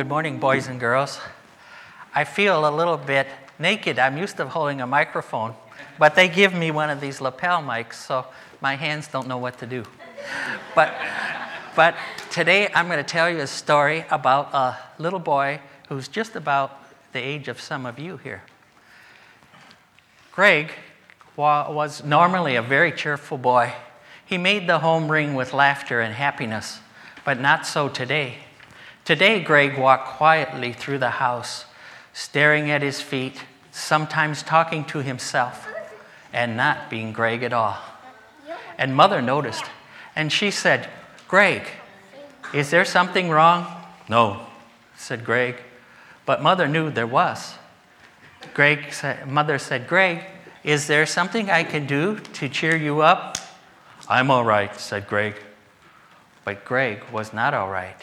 Good morning, boys and girls. I feel a little bit naked. I'm used to holding a microphone, but they give me one of these lapel mics, so my hands don't know what to do. But, but today I'm going to tell you a story about a little boy who's just about the age of some of you here. Greg was normally a very cheerful boy. He made the home ring with laughter and happiness, but not so today. Today, Greg walked quietly through the house, staring at his feet, sometimes talking to himself, and not being Greg at all. And mother noticed, and she said, Greg, is there something wrong? No, said Greg. But mother knew there was. Greg said, mother said, Greg, is there something I can do to cheer you up? I'm all right, said Greg. But Greg was not all right.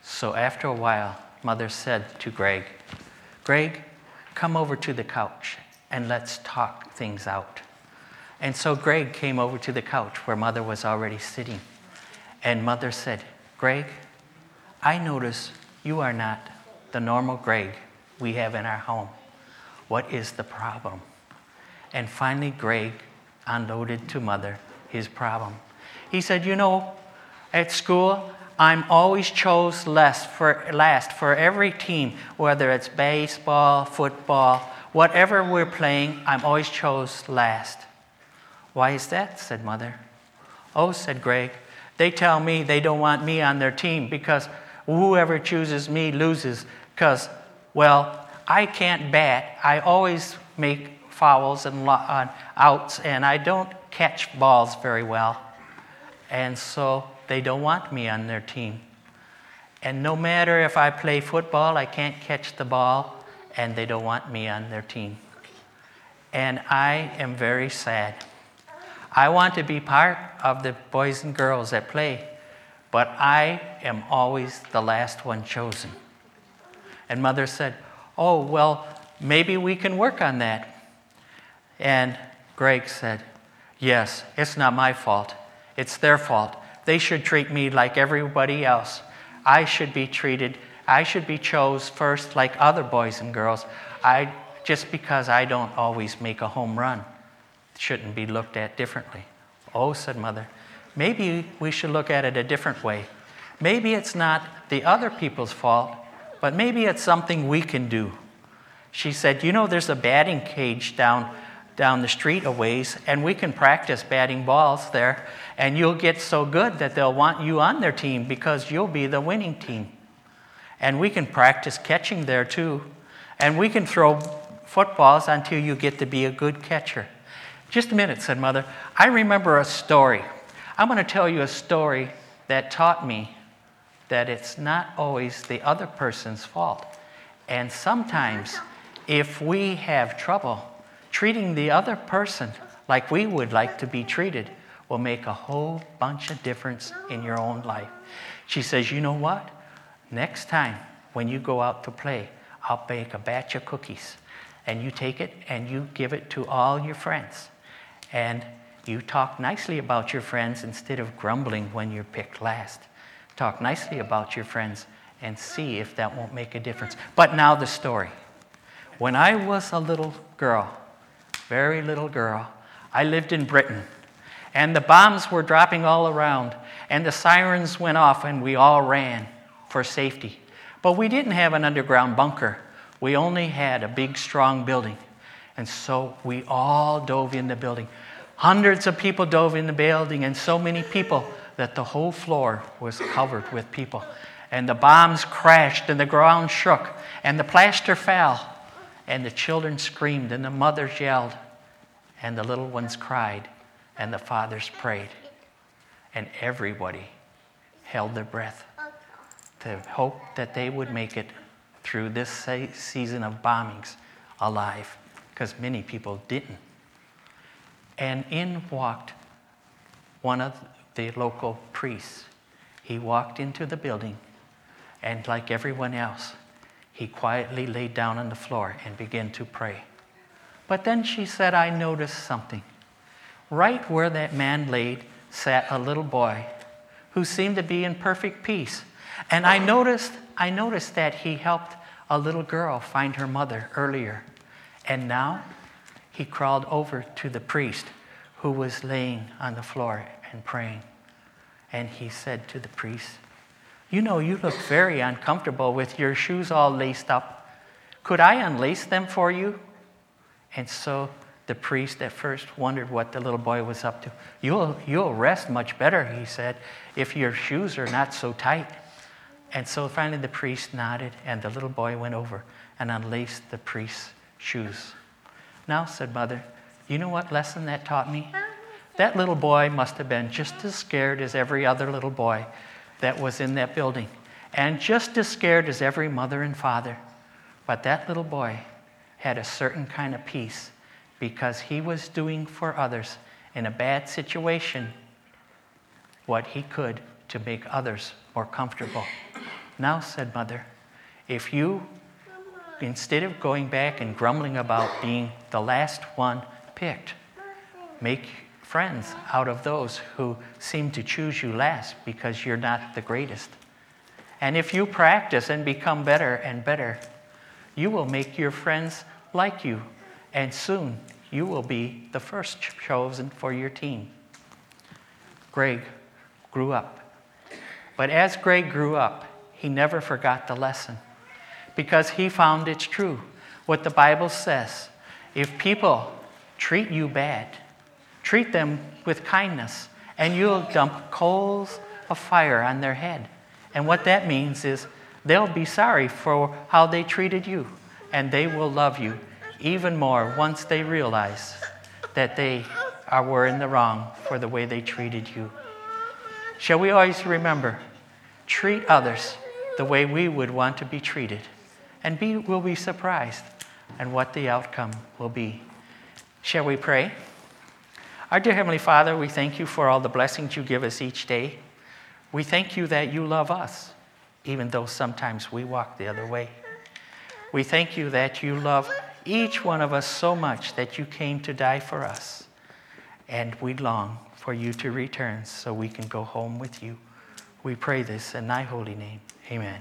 So after a while, mother said to Greg, Greg, come over to the couch and let's talk things out. And so Greg came over to the couch where mother was already sitting. And mother said, Greg, I notice you are not the normal Greg we have in our home. What is the problem? And finally, Greg unloaded to mother his problem. He said, You know, at school, I'm always chose less for, last for every team, whether it's baseball, football, whatever we're playing, I'm always chose last. Why is that? said Mother. Oh, said Greg, they tell me they don't want me on their team because whoever chooses me loses. Because, well, I can't bat. I always make fouls and uh, outs, and I don't catch balls very well. And so they don't want me on their team. And no matter if I play football, I can't catch the ball, and they don't want me on their team. And I am very sad. I want to be part of the boys and girls that play, but I am always the last one chosen. And mother said, Oh, well, maybe we can work on that. And Greg said, Yes, it's not my fault, it's their fault. They should treat me like everybody else. I should be treated, I should be chose first like other boys and girls. I, just because I don't always make a home run shouldn't be looked at differently. Oh, said Mother, maybe we should look at it a different way. Maybe it's not the other people's fault, but maybe it's something we can do. She said, You know, there's a batting cage down down the street a ways, and we can practice batting balls there, and you'll get so good that they'll want you on their team because you'll be the winning team. And we can practice catching there too, and we can throw footballs until you get to be a good catcher. Just a minute, said Mother. I remember a story. I'm going to tell you a story that taught me that it's not always the other person's fault. And sometimes, if we have trouble, treating the other person like we would like to be treated will make a whole bunch of difference in your own life. She says, You know what? Next time when you go out to play, I'll bake a batch of cookies. And you take it and you give it to all your friends. And you talk nicely about your friends instead of grumbling when you're picked last. Talk nicely about your friends and see if that won't make a difference. But now the story. When I was a little girl, very little girl. I lived in Britain, and the bombs were dropping all around, and the sirens went off, and we all ran for safety. But we didn't have an underground bunker, we only had a big, strong building. And so we all dove in the building. Hundreds of people dove in the building, and so many people that the whole floor was covered with people. And the bombs crashed, and the ground shook, and the plaster fell. And the children screamed, and the mothers yelled, and the little ones cried, and the fathers prayed. And everybody held their breath to hope that they would make it through this season of bombings alive, because many people didn't. And in walked one of the local priests. He walked into the building, and like everyone else, he quietly laid down on the floor and began to pray. But then she said, I noticed something. Right where that man laid sat a little boy who seemed to be in perfect peace. And I noticed, I noticed that he helped a little girl find her mother earlier. And now he crawled over to the priest who was laying on the floor and praying. And he said to the priest, You know, you look very uncomfortable with your shoes all laced up. Could I unlace them for you? And so the priest at first wondered what the little boy was up to. You'll, you'll rest much better, he said, if your shoes are not so tight. And so finally the priest nodded, and the little boy went over and unlaced the priest's shoes. Now, said Mother, you know what lesson that taught me? That little boy must have been just as scared as every other little boy that was in that building, and just as scared as every mother and father. But that little boy had a certain kind of peace because he was doing for others in a bad situation what he could to make others more comfortable. Now, said Mother, if you, instead of going back and grumbling about being the last one picked, make friends out of those who seem to choose you last because you're not the greatest. And if you practice and become better and better, you will make your friends like you, and soon you will be the first chosen for your team. Greg grew up. But as Greg grew up, he never forgot the lesson because he found it's true. What the Bible says if people treat you bad, treat them with kindness, and you'll dump coals of fire on their head. And what that means is they'll be sorry for how they treated you, and they will love you even more once they realize that they are, were in the wrong for the way they treated you. Shall we always remember treat others the way we would want to be treated, and be, we'll be surprised and what the outcome will be. Shall we pray? Our dear Heavenly Father, we thank you for all the blessings you give us each day. We thank you that you love us, even though sometimes we walk the other way. We thank you that you love each one of us so much that you came to die for us. And we long for you to return so we can go home with you. We pray this in thy holy name. Amen.